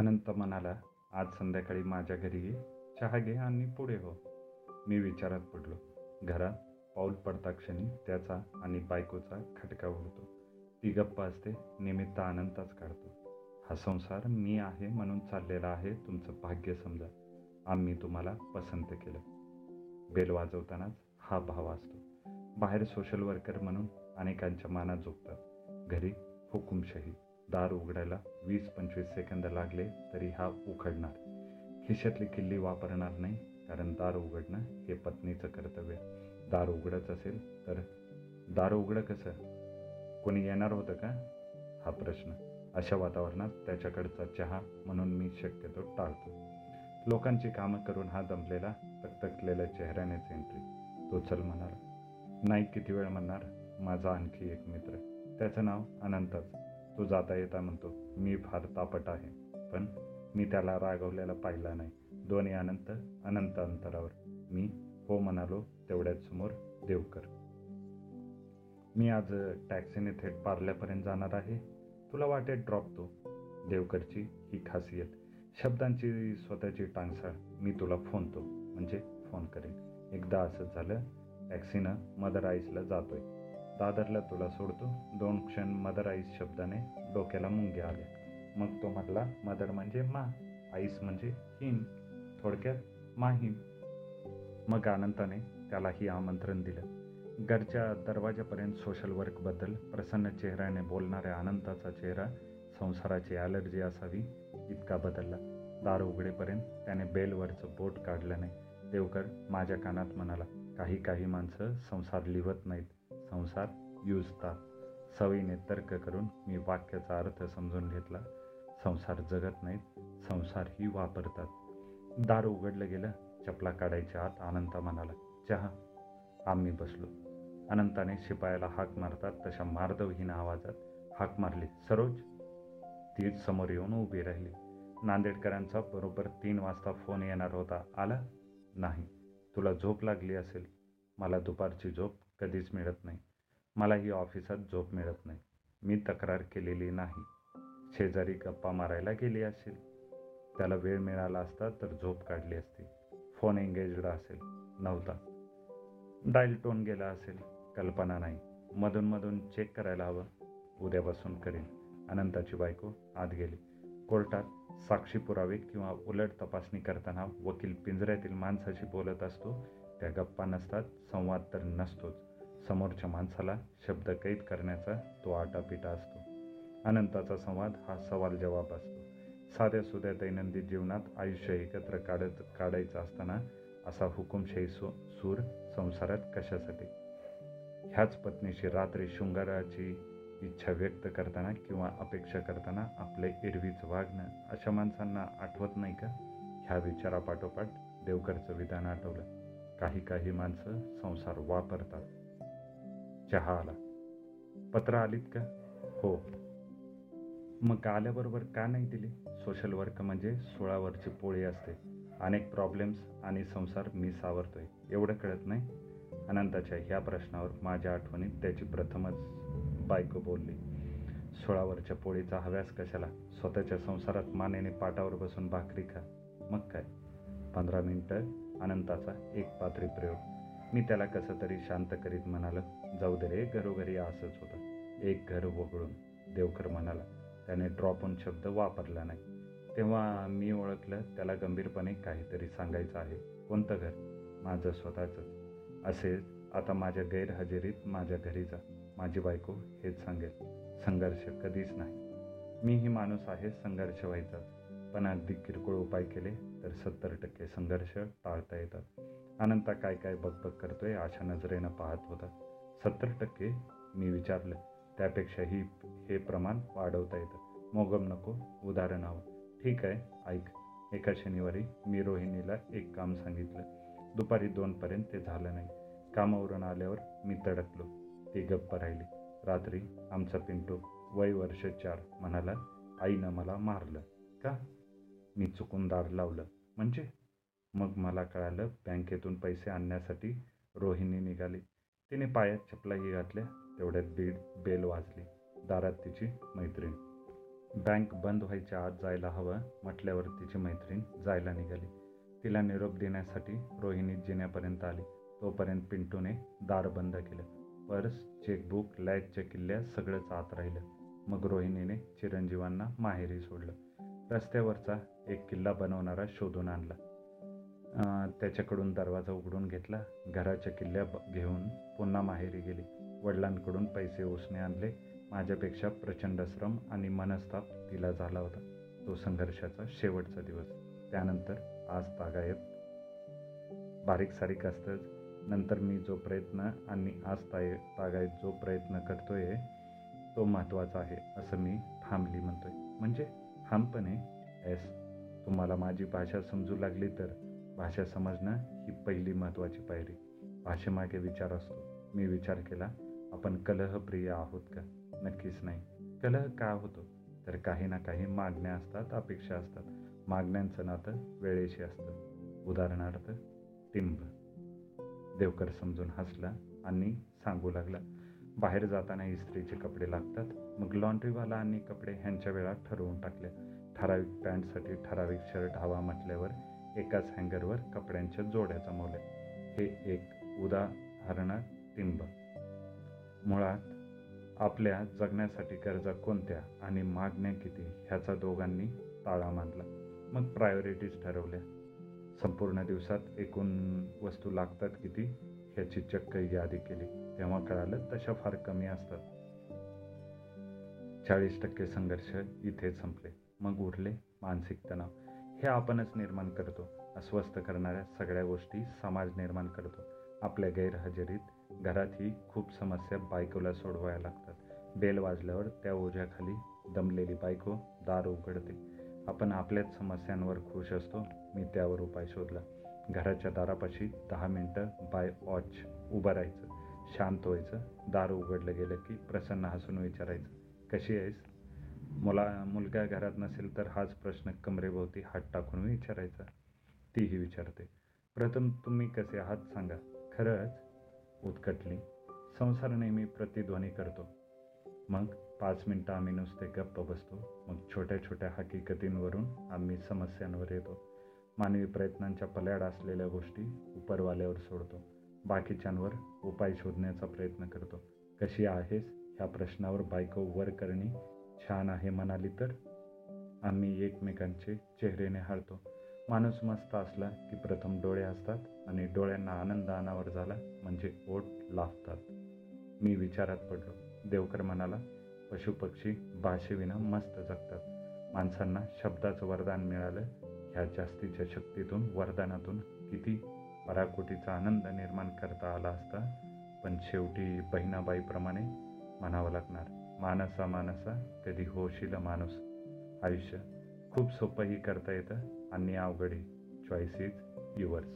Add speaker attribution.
Speaker 1: अनंत म्हणाला आज संध्याकाळी माझ्या घरी ये चहा घे आणि पुढे हो. मी विचारात पडलो. घरात पाऊल पडता क्षणी त्याचा आणि बायकोचा खटका उडतो. ती गप्प असते निमित्त आनंदाच काढतो. हा संसार मी आहे म्हणून चाललेला आहे तुमचं भाग्य समजा. आम्ही तुम्हाला पसंत केलं. बेल वाजवतानाच हा भाव असतो. बाहेर सोशल वर्कर म्हणून अनेकांच्या मानात झोपतात घरी हुकुमशाही दार उघडायला वीस पंचवीस सेकंद लागले तरी हा उखडणार खिशातली किल्ली वापरणार नाही कारण दार उघडणं हे पत्नीचं कर्तव्य. दार उघडच असेल तर दार उघडं कसं? कोणी येणार होतं का? हा प्रश्न. अशा वातावरणात त्याच्याकडचा चहा म्हणून मी शक्यतो टाळतो. लोकांची कामं करून हा दमलेला तकतकलेल्या चेहऱ्यानेच एंट्री तो चल म्हणाला. नाही किती वेळ म्हणणार? माझा आणखी एक मित्र. त्याचं नाव अनंतच. तो जाता येता म्हणतो मी फार तापट आहे पण मी त्याला रागवलेला पाहिला नाही. दोन्ही अनंत अनंत अंतरावर. मी हो म्हणालो तेवढ्याच समोर देवकर. मी आज टॅक्सीने थेट पार्ल्यापर्यंत जाणार आहे. तुला वाटेत ड्रॉप तो. देवकरची ही खासियत. शब्दांची स्वतःची टांगसाळ. मी तुला फोन तो म्हणजे फोन करेन. एकदा असंच झालं टॅक्सीनं मदर आईसला जातोय. दादरला तुला सोडतो. दोन क्षण मदर आईस शब्दाने डोक्याला मुंग्या आल्या मग तो म्हटला मदर म्हणजे मा आईस म्हणजे हिम थोडक्यात माहीम. मग आनंदाने त्यालाही आमंत्रण दिलं. घरच्या दरवाजापर्यंत सोशल वर्कबद्दल प्रसन्न चेहऱ्याने बोलणाऱ्या अनंताचा चेहरा संसाराची ॲलर्जी असावी इतका बदलला. दार उघडेपर्यंत त्याने बेलवरचं बोट काढलं नाही देवकर माझ्या कानात म्हणाला काही काही माणसं संसार लिहत नाहीत. संसार युजतात. सवयीने तर्क करून मी वाक्याचा अर्थ समजून घेतला. संसार जगत नाहीत संसार ही वापरतात. दार उघडलं गेलं चपला काढायच्या आत अनंता म्हणाला चहा. आम्ही बसलो. अनंताने शिपायाला हाक मारतात तशा मार्दवहीन आवाजात हाक मारली सरोज. ती समोर येऊन उभी राहिली. नांदेडकरांचा बरोबर तीन वाजता फोन येणार होता. आला? नाही. तुला झोप लागली असेल. मला दुपारची झोप कधीच मिळत नाही. मलाही ऑफिसात झोप मिळत नाही. मी तक्रार केलेली नाही. शेजारी गप्पा मारायला गेली असेल. त्याला वेळ मिळाला असता तर झोप काढली असती. फोन एंगेजड असेल. नव्हता. डायल टोन गेला असेल. कल्पना नाही. मधून मधून चेक करायला हवं. उद्यापासून करेन. अनंताची बायको आत गेली. कोर्टात साक्षी पुरावे किंवा उलट तपासणी करताना वकील पिंजऱ्यातील माणसाशी बोलत असतो. त्या गप्पा नसतात. संवाद तर नसतोच. समोरच्या माणसाला शब्द कैद करण्याचा तो आटापिटा असतो. अनंताचा संवाद हा सवाल जवाब असतो. साध्या सुध्या दैनंदिन जीवनात आयुष्य एकत्र काढत काढायचं असताना असा हुकुमशाही सु सूर संसारात कशासाठी? ह्याच पत्नीशी रात्री शृंगाराची इच्छा व्यक्त करताना किंवा अपेक्षा करताना आपले एरवीच वागणं अशा माणसांना आठवत नाही का? ह्या विचारापाठोपाठ देवकरचं विधान आठवलं. काही काही माणसं संसार वापरतात. चहा आला. पत्र आलीत का? हो. मग आल्याबरोबर का नाही दिली? सोशल वर्क म्हणजे सोळावरची पोळी असते. अनेक प्रॉब्लेम्स आणि संसार मी सावरतोय. एवढं कळत नाही? अनंताच्या ह्या प्रश्नावर माझ्या आठवणीत त्याची प्रथमच बायको बोलली. सोळावरच्या पोळीचा हव्यास कशाला? स्वतःच्या संसारात मानेने पाटावर बसून भाकरी खा. मग काय? पंधरा मिनटं अनंताचा एक पात्री प्रयोग. मी त्याला कसं तरी शांत करीत म्हणालो जाऊ दे रे घरोघरी असंच होतं. एक घर वगळून देवकर म्हणाला. त्याने ड्रॉपून शब्द वापरला नाही. तेव्हा मी ओळखलं त्याला गंभीरपणे काहीतरी सांगायचं आहे. कोणतं घर? माझं स्वतःचं. असेच आता माझ्या गैरहजेरीत माझ्या घरी जा. माझी बायको हेच सांगेल. संघर्ष कधीच नाही. मीही माणूस आहे संघर्ष व्हायचाच पण अगदी किरकोळ उपाय केले तर सत्तर टक्के संघर्ष टाळता येतात. अनंता काय काय बकबक करतोय अशा नजरेनं पाहत होता. सत्तर टक्के मी विचारलं त्यापेक्षाही हे प्रमाण वाढवता येतं. मोगम नको उदाहरण हवं. ठीक आहे ऐक. एका शनिवारी मी रोहिणीला एक काम सांगितलं. दुपारी दोनपर्यंत ते झालं नाही. कामावरून आल्यावर मी तडकलो. ती गप्प राहिली. रात्री आमचा पिंटू वय वर्ष चार म्हणाला आईनं मला मारलं. का? मी चुकून दार लावलं. म्हणजे? मग मला कळालं बँकेतून पैसे आणण्यासाठी रोहिणी निघाली. तिने पायात चपलाही घातल्या तेवढ्यात बीड बेल वाजली. दारात तिची मैत्रीण. बँक बंद व्हायच्या आत जायला हवं म्हटल्यावर तिची मैत्रीण जायला निघाली. तिला निरोप देण्यासाठी रोहिणी जिन्यापर्यंत आली. तोपर्यंत पिंटूने दार बंद केलं. पर्स चेकबुक लॅजच्या किल्ल्या सगळंच आत राहिलं. मग रोहिणीने चिरंजीवांना माहेरी सोडलं. रस्त्यावरचा एक किल्ला बनवणारा शोधून आणला. त्याच्याकडून दरवाजा उघडून घेतला घराच्या किल्ल्या ब- घेऊन पुन्हा माहेरी गेली. वडिलांकडून पैसे उसने आणले. माझ्यापेक्षा प्रचंड श्रम आणि मनस्ताप तिला झाला होता. तो संघर्षाचा शेवटचा दिवस. त्यानंतर आज तागायत बारीक सारीक असतंच नंतर मी जो प्रयत्न आणि आज ताय तागायत जो प्रयत्न करतोय तो महत्त्वाचा आहे असं मी थांबली म्हणतोय. म्हणजे ठामपणे एस तुम्हाला माझी भाषा समजू लागली तर भाषा समजणं ही पहिली महत्त्वाची पायरी. भाषेमागे विचार असतो मी विचार केला आपण कलहप्रिय आहोत का? नक्कीच नाही. कलह का होतो? तर काही ना काही मागण्या असतात अपेक्षा असतात. मागण्यांचं नातं वेळेशी असतं. उदाहरणार्थ टिंब. देवकर समजून हसला आणि सांगू लागला बाहेर जाताना इस्त्रीचे कपडे लागतात. मग लॉन्ड्रीवाला आणि कपडे ह्यांच्या वेळा ठरवून टाकल्या ठराविक पॅन्टसाठी ठराविक शर्ट हवा म्हटल्यावर एकाच हँगरवर कपड्यांच्या जोड्या जमवल्या. हे एक उदाहरण टिंब. मुळात आपल्या जगण्यासाठी गरजा कोणत्या आणि मागण्या किती ह्याचा दोघांनी ताळा मांडला. मग प्रायोरिटीज ठरवल्या. संपूर्ण दिवसात एकूण वस्तू लागतात किती ह्याची चक्क यादी केली. तेव्हा कळालं तशा फार कमी असतात. चाळीस टक्के संघर्ष इथे संपले. मग उरले मानसिक तणाव. हे आपणच निर्माण करतो. अस्वस्थ करणाऱ्या सगळ्या गोष्टी समाज निर्माण करतो. आपल्या गैरहजेरीत घरातही खूप समस्या बायकोला सोडवायला लागतात. बेल वाजल्यावर त्या ओझ्याखाली दमलेली बायको दार उघडते. आपण आपल्याच समस्यांवर खुश असतो. मी त्यावर उपाय शोधला. घराच्या दारापाशी दहा मिनटं बाय वॉच उभं राहायचं. शांत व्हायचं. दार उघडलं गेलं की प्रसन्न हसून विचारायचं. कशी आहेस? मुला मुलगा घरात नसेल तर हाच प्रश्न कमरेभोवती हात टाकून विचारायचा. तीही विचारते. प्रथम तुम्ही कसे आहात सांगा. खरंच? उत्कटली. संसार नेहमी प्रतिध्वनी करतो. मग पाच मिनटं आम्ही नुसते गप्प बसतो. मग छोट्या छोट्या हकीकतींवरून आम्ही समस्यांवर येतो. मानवी प्रयत्नांच्या पल्याड असलेल्या गोष्टी उपरवाल्यावर सोडतो. बाकीच्यांवर उपाय शोधण्याचा प्रयत्न करतो. कशी आहेस? ह्या प्रश्नावर बायको वर करणी छान आहे म्हणाली तर. आम्ही एकमेकांचे चेहरे निहाळतो माणूस मस्त असला की प्रथम डोळे असतात आणि डोळ्यांना आनंद अनावर झाला म्हणजे ओट लाभतात मी विचारात पडलो. देवकर म्हणाला पशुपक्षी भाषेविना मस्त जगतात. माणसांना शब्दाचं वरदान मिळालं. ह्या जास्तीच्या शक्तीतून वरदानातून किती पराकोटीचा आनंद निर्माण करता आला असता. पण शेवटी बहिणाबाईप्रमाणे म्हणावं लागणार. मानसा मानसा कधी होशील माणूस. आयुष्य खूप सोपंही करता येतं. आणि अवघडही चॉईस इज युअर्स